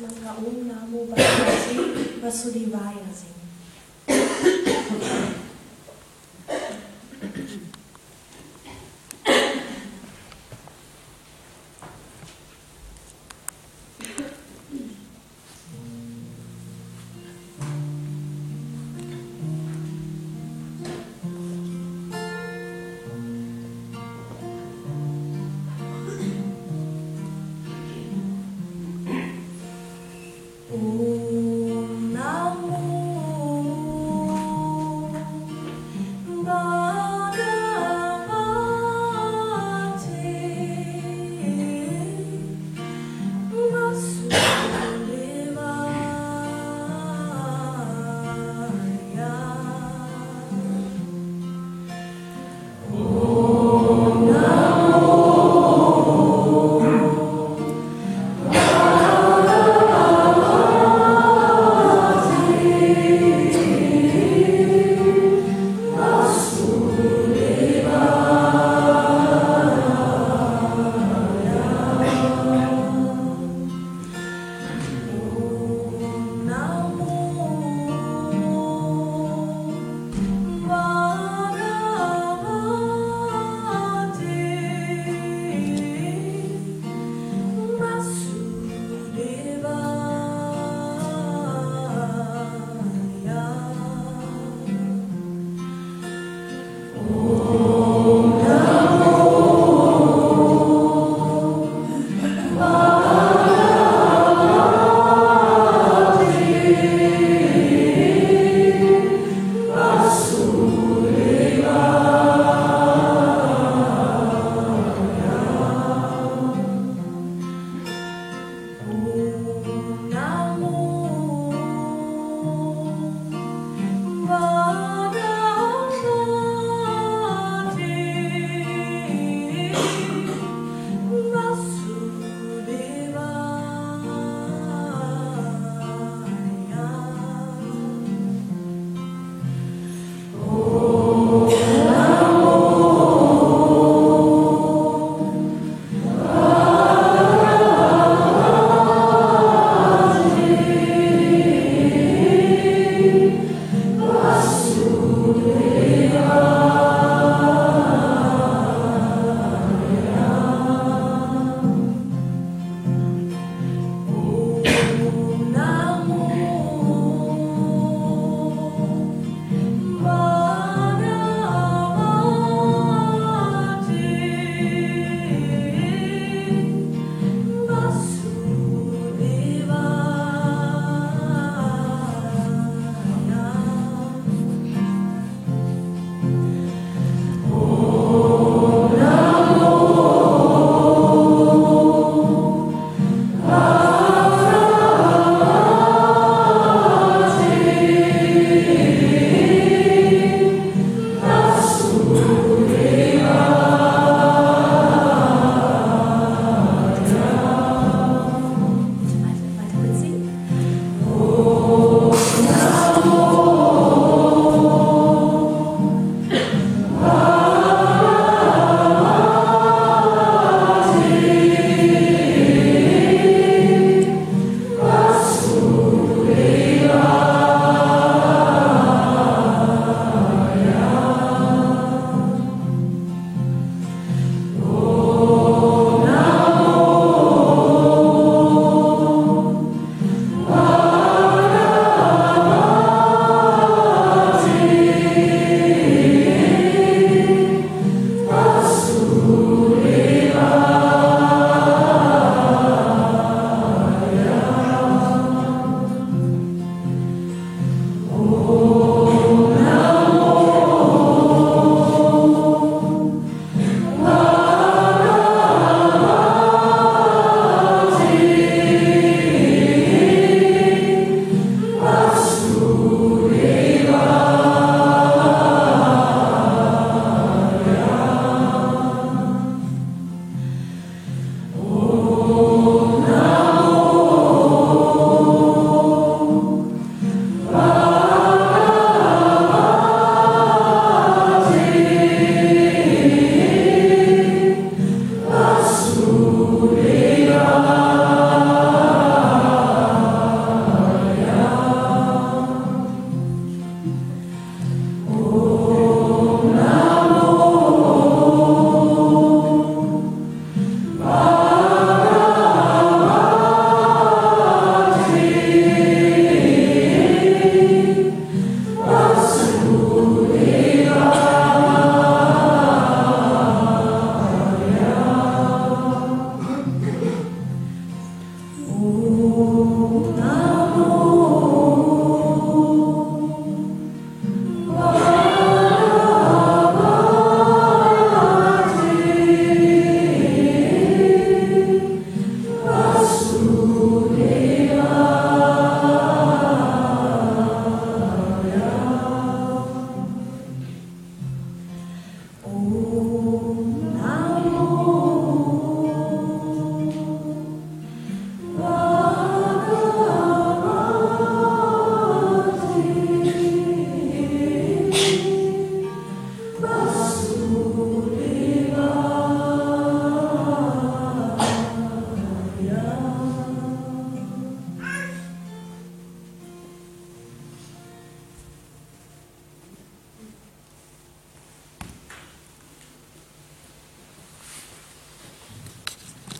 man Mantra Om Namo die Vasudevaya singen.